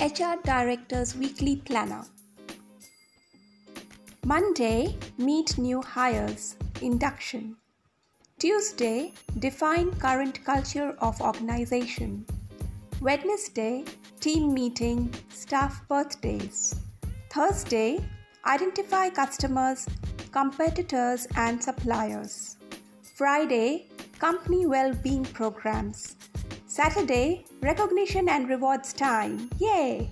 HR Director's Weekly Planner. Monday, meet new hires, induction. Tuesday, define current culture of organization. Wednesday, team meeting, staff birthdays. Thursday, identify customers, competitors, and suppliers. Friday, company well being programs. Saturday, recognition and rewards time. Yay!